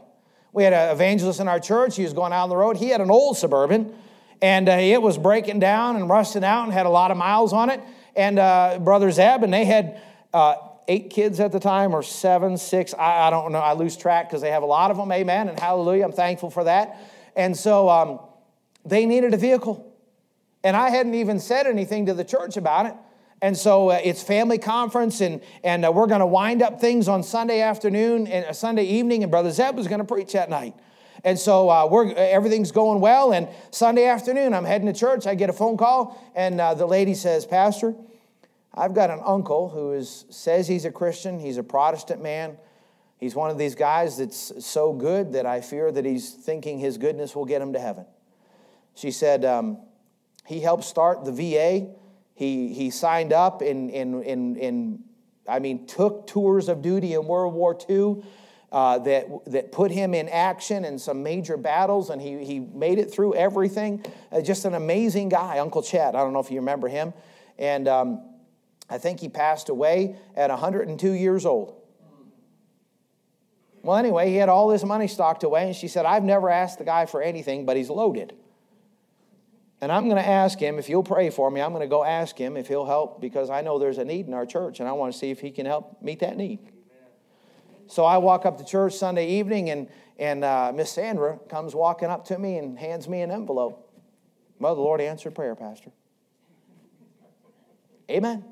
Speaker 1: We had an evangelist in our church. He was going out on the road. He had an old suburban, and uh, it was breaking down and rusting out and had a lot of miles on it and uh, Brother Zeb, and they had uh, eight kids at the time, or seven, six. I, I don't know. I lose track because they have a lot of them. Amen. And hallelujah. I'm thankful for that. And so um, they needed a vehicle. And I hadn't even said anything to the church about it. And so uh, it's family conference, and, and uh, we're going to wind up things on Sunday afternoon and uh, Sunday evening, and Brother Zeb was going to preach that night. And so uh, we're, everything's going well. And Sunday afternoon, I'm heading to church. I get a phone call, and uh, the lady says, Pastor, I've got an uncle who is, says he's a Christian, he's a Protestant man. He's one of these guys that's so good that I fear that he's thinking his goodness will get him to heaven. She said, um, he helped start the VA. He, he signed up in, in, in, in, I mean, took tours of duty in World War II uh, that, that put him in action in some major battles, and he, he made it through everything. Uh, just an amazing guy, Uncle Chad. I don't know if you remember him. And um, I think he passed away at 102 years old. Well, anyway, he had all this money stocked away, and she said, I've never asked the guy for anything, but he's loaded. And I'm going to ask him, if you'll pray for me, I'm going to go ask him if he'll help because I know there's a need in our church, and I want to see if he can help meet that need. So I walk up to church Sunday evening, and, and uh, Miss Sandra comes walking up to me and hands me an envelope. Well, the Lord answered prayer, Pastor. Amen.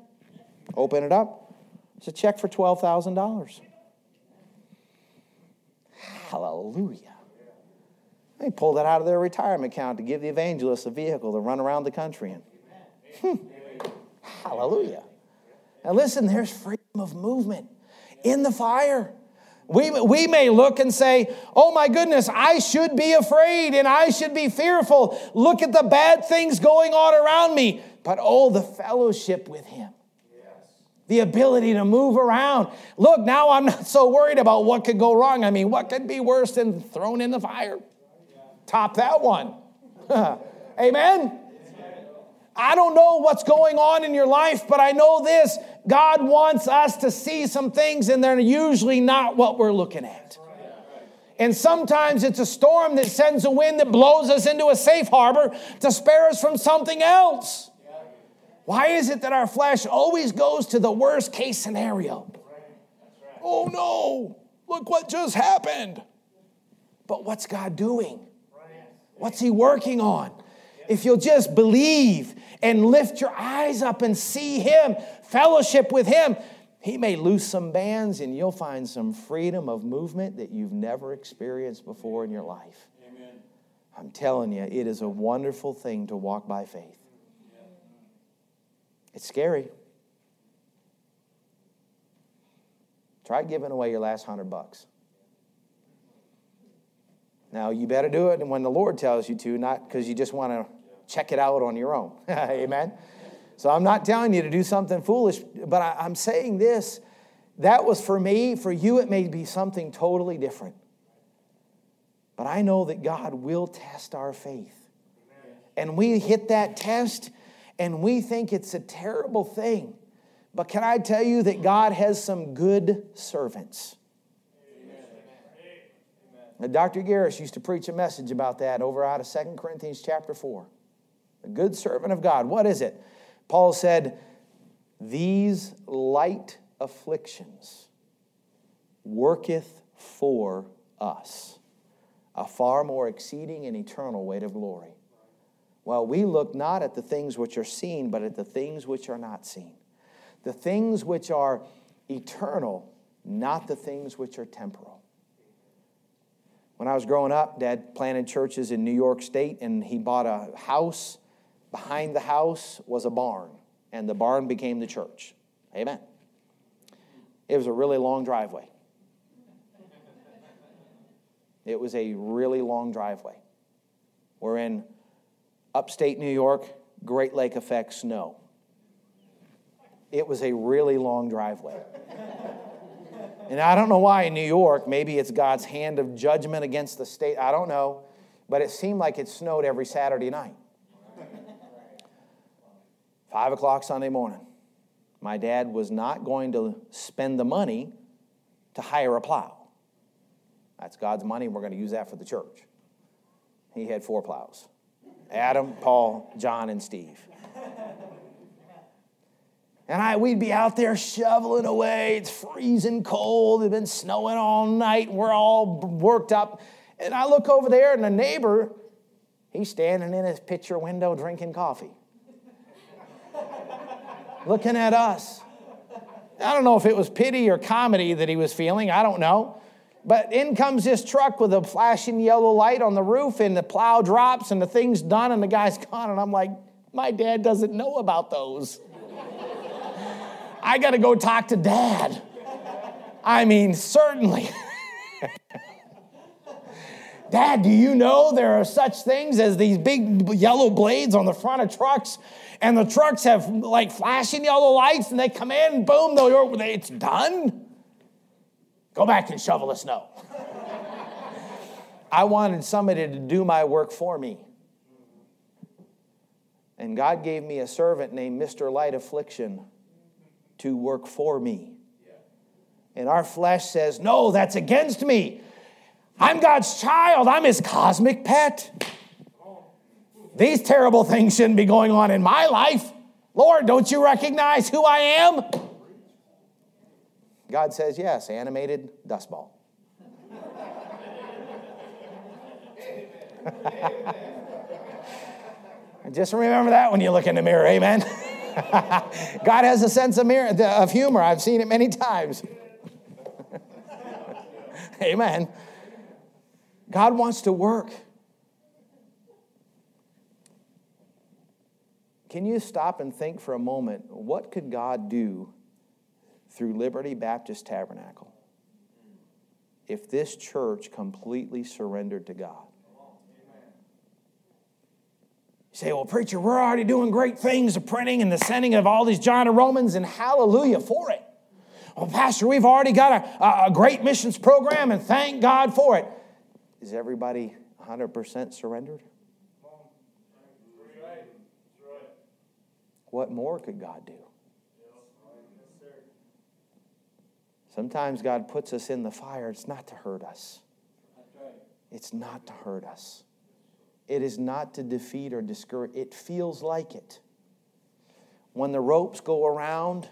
Speaker 1: Open it up. It's a check for $12,000. Hallelujah. They pulled that out of their retirement account to give the evangelists a vehicle to run around the country in. Hmm. Hallelujah. Now, listen, there's freedom of movement in the fire. We, we may look and say, Oh my goodness, I should be afraid and I should be fearful. Look at the bad things going on around me. But oh, the fellowship with Him the ability to move around. Look, now I'm not so worried about what could go wrong. I mean, what could be worse than thrown in the fire? Top that one. Amen? I don't know what's going on in your life, but I know this God wants us to see some things, and they're usually not what we're looking at. And sometimes it's a storm that sends a wind that blows us into a safe harbor to spare us from something else. Why is it that our flesh always goes to the worst case scenario? Oh no, look what just happened. But what's God doing? What's He working on? If you'll just believe and lift your eyes up and see Him, fellowship with Him, He may loose some bands and you'll find some freedom of movement that you've never experienced before in your life. Amen. I'm telling you, it is a wonderful thing to walk by faith. It's scary. Try giving away your last hundred bucks. Now, you better do it when the Lord tells you to, not because you just want to check it out on your own. Amen. So I'm not telling you to do something foolish, but I, am saying this. That was for me. For you, it may be something totally different. But I know that God will test our faith. And we hit that test and we think it's a terrible thing. But can I tell you that God has some good servants? Amen. Dr. Garris used to preach a message about that over out of 2 Corinthians chapter 4. A good servant of God. What is it? Paul said, These light afflictions worketh for us a far more exceeding and eternal weight of glory. Well, we look not at the things which are seen, but at the things which are not seen. The things which are eternal, not the things which are temporal. When I was growing up, Dad planted churches in New York State, and he bought a house Behind the house was a barn, and the barn became the church. Amen. It was a really long driveway. It was a really long driveway. We're in upstate New York, Great Lake effect snow. It was a really long driveway. and I don't know why in New York, maybe it's God's hand of judgment against the state, I don't know, but it seemed like it snowed every Saturday night. Five o'clock Sunday morning. My dad was not going to spend the money to hire a plow. That's God's money. and We're going to use that for the church. He had four plows Adam, Paul, John, and Steve. And I, we'd be out there shoveling away. It's freezing cold. It's been snowing all night. We're all worked up. And I look over there, and the neighbor, he's standing in his picture window drinking coffee looking at us. I don't know if it was pity or comedy that he was feeling, I don't know. But in comes this truck with a flashing yellow light on the roof, and the plow drops, and the thing's done, and the guy's gone. And I'm like, my dad doesn't know about those. I got to go talk to dad. I mean, certainly. Dad, do you know there are such things as these big yellow blades on the front of trucks and the trucks have like flashing yellow lights and they come in, boom, it's done. Go back and shovel the snow. I wanted somebody to do my work for me. And God gave me a servant named Mr. Light Affliction to work for me. And our flesh says, No, that's against me. I'm God's child, I'm his cosmic pet. These terrible things shouldn't be going on in my life. Lord, don't you recognize who I am? God says, yes, animated dust ball. Just remember that when you look in the mirror, amen? God has a sense of, mirror, of humor. I've seen it many times. amen. God wants to work. Can you stop and think for a moment what could God do through Liberty Baptist Tabernacle if this church completely surrendered to God? You say, well, preacher, we're already doing great things, the printing and the sending of all these John and Romans, and hallelujah for it. Well, Pastor, we've already got a, a great missions program, and thank God for it. Is everybody 100% surrendered? what more could God do? Sometimes God puts us in the fire. It's not to hurt us. It's not to hurt us. It is not to defeat or discourage. It feels like it. When the ropes go around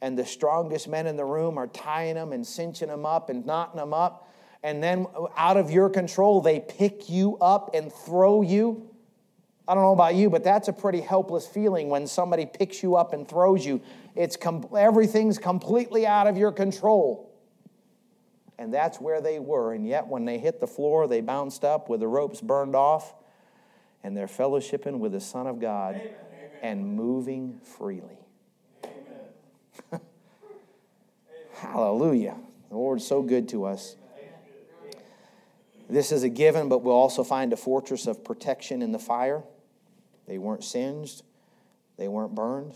Speaker 1: and the strongest men in the room are tying them and cinching them up and knotting them up, and then out of your control, they pick you up and throw you. I don't know about you, but that's a pretty helpless feeling when somebody picks you up and throws you. It's com- everything's completely out of your control. And that's where they were. And yet, when they hit the floor, they bounced up with the ropes burned off, and they're fellowshipping with the Son of God Amen. and moving freely. Hallelujah. The Lord's so good to us. This is a given, but we'll also find a fortress of protection in the fire. They weren't singed, they weren't burned.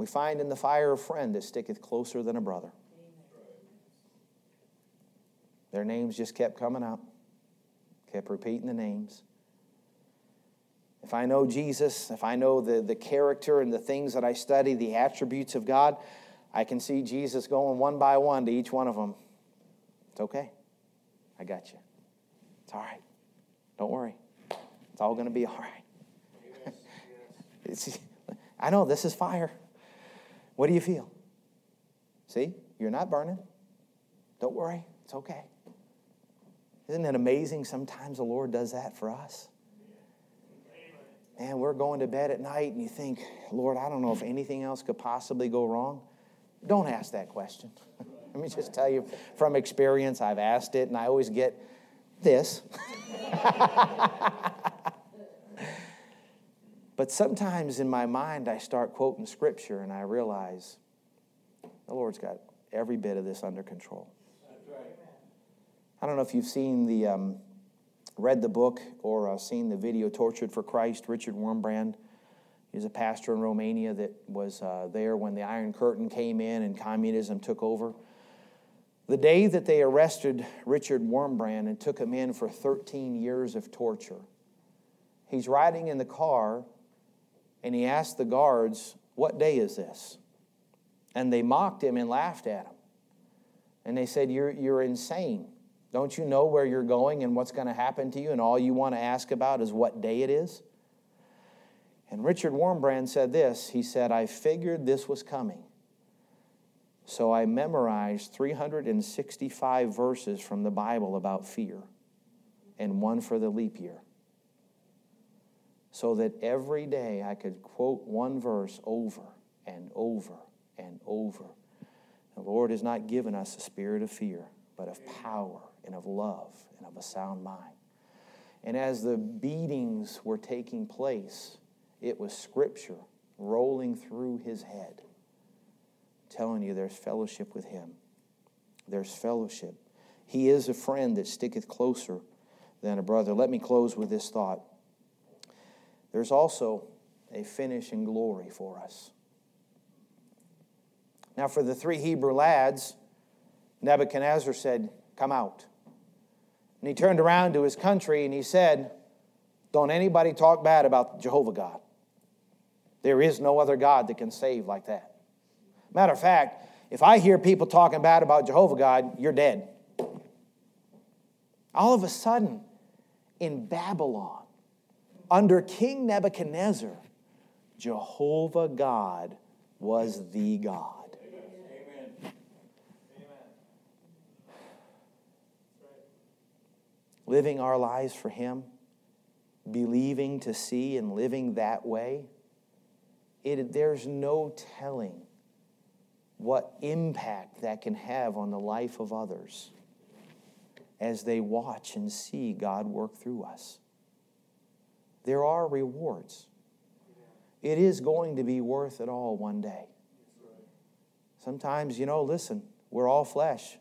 Speaker 1: We find in the fire a friend that sticketh closer than a brother. Their names just kept coming up, kept repeating the names. If I know Jesus, if I know the, the character and the things that I study, the attributes of God, I can see Jesus going one by one to each one of them. It's okay. I got you. It's all right. Don't worry. It's all going to be all right. I know this is fire. What do you feel? See, you're not burning. Don't worry, it's okay. Isn't it amazing sometimes the Lord does that for us? Man, we're going to bed at night and you think, Lord, I don't know if anything else could possibly go wrong. Don't ask that question. Let me just tell you from experience, I've asked it and I always get this. But sometimes in my mind, I start quoting scripture and I realize the Lord's got every bit of this under control. I don't know if you've seen the, um, read the book or uh, seen the video Tortured for Christ, Richard Wurmbrand. He's a pastor in Romania that was uh, there when the Iron Curtain came in and communism took over. The day that they arrested Richard Wurmbrand and took him in for 13 years of torture, he's riding in the car and he asked the guards, What day is this? And they mocked him and laughed at him. And they said, You're, you're insane. Don't you know where you're going and what's going to happen to you? And all you want to ask about is what day it is? And Richard Wurmbrand said this He said, I figured this was coming. So I memorized 365 verses from the Bible about fear and one for the leap year so that every day I could quote one verse over and over and over. The Lord has not given us a spirit of fear, but of power and of love and of a sound mind. And as the beatings were taking place, it was Scripture rolling through his head, telling you there's fellowship with him. There's fellowship. He is a friend that sticketh closer than a brother. Let me close with this thought there's also a finishing glory for us. Now, for the three Hebrew lads, Nebuchadnezzar said, Come out. And he turned around to his country and he said, Don't anybody talk bad about Jehovah God. There is no other God that can save like that. Matter of fact, if I hear people talking bad about Jehovah God, you're dead. All of a sudden, in Babylon, under King Nebuchadnezzar, Jehovah God was the God. Amen. Living our lives for Him, believing to see and living that way, it, there's no telling what impact that can have on the life of others as they watch and see God work through us there are rewards. It is going to be worth it all one day. Sometimes, you know, listen, we're all flesh.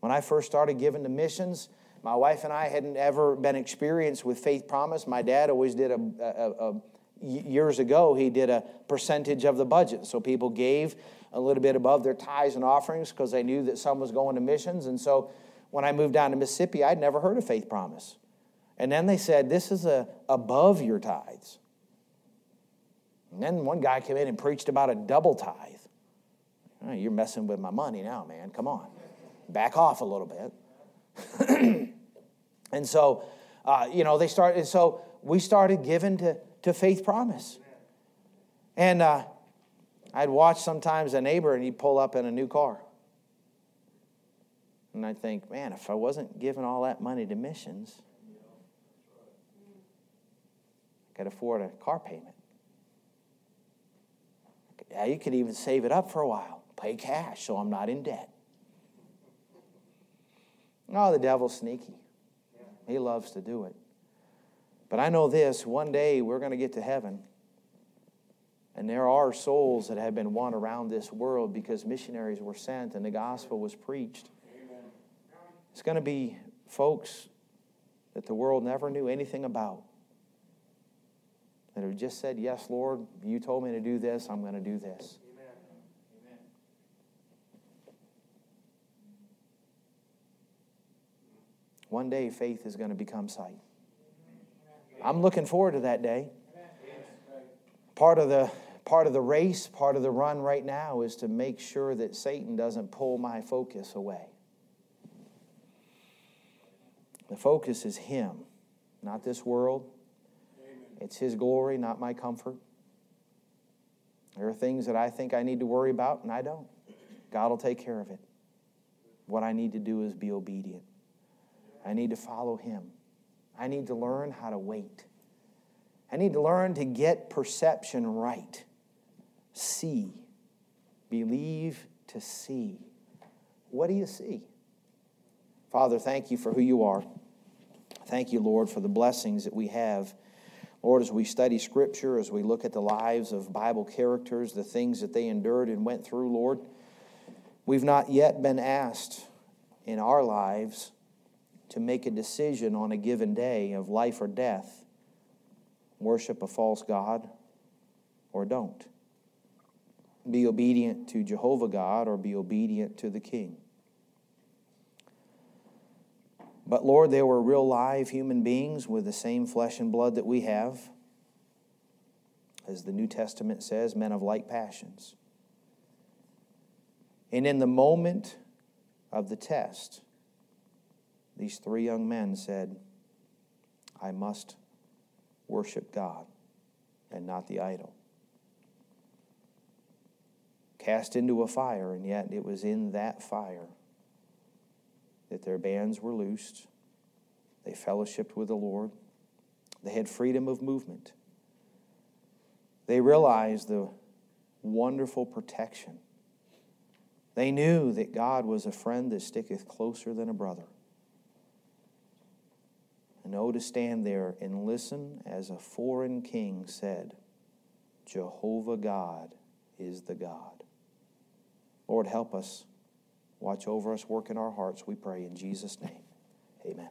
Speaker 1: When I first started giving to missions, my wife and I hadn't ever been experienced with faith promise. My dad always did a, a, a, years ago, he did a percentage of the budget. So people gave a little bit above their tithes and offerings because they knew that some was going to missions. And so when I moved down to Mississippi, I'd never heard of faith promise. And then they said, This is a, above your tithes. And then one guy came in and preached about a double tithe. Oh, you're messing with my money now, man. Come on. Back off a little bit. and so, uh, you know, they started, so we started giving to, to Faith Promise. And uh, I'd watch sometimes a neighbor and he'd pull up in a new car. And I'd think, man, if I wasn't giving all that money to missions, I could afford a car payment. Yeah, you could even save it up for a while, pay cash so I'm not in debt. Oh, the devil's sneaky. He loves to do it. But I know this one day we're going to get to heaven. And there are souls that have been won around this world because missionaries were sent and the gospel was preached. It's going to be folks that the world never knew anything about that have just said, Yes, Lord, you told me to do this, I'm going to do this. Amen. One day faith is going to become sight. I'm looking forward to that day. Part of the part of the race, part of the run right now is to make sure that Satan doesn't pull my focus away. The focus is him, not this world. It's his glory, not my comfort. There are things that I think I need to worry about, and I don't. God will take care of it. What I need to do is be obedient. I need to follow him. I need to learn how to wait. I need to learn to get perception right. See. Believe to see. What do you see? Father, thank you for who you are. Thank you, Lord, for the blessings that we have. Lord, as we study Scripture, as we look at the lives of Bible characters, the things that they endured and went through, Lord, we've not yet been asked in our lives to make a decision on a given day of life or death worship a false God or don't. Be obedient to Jehovah God or be obedient to the King. But Lord, they were real live human beings with the same flesh and blood that we have. As the New Testament says, men of like passions. And in the moment of the test, these three young men said, I must worship God and not the idol. Cast into a fire, and yet it was in that fire that their bands were loosed. They fellowshipped with the Lord. They had freedom of movement. They realized the wonderful protection. They knew that God was a friend that sticketh closer than a brother. And oh, to stand there and listen as a foreign king said, Jehovah God is the God. Lord, help us. Watch over us, work in our hearts, we pray in Jesus' name. Amen.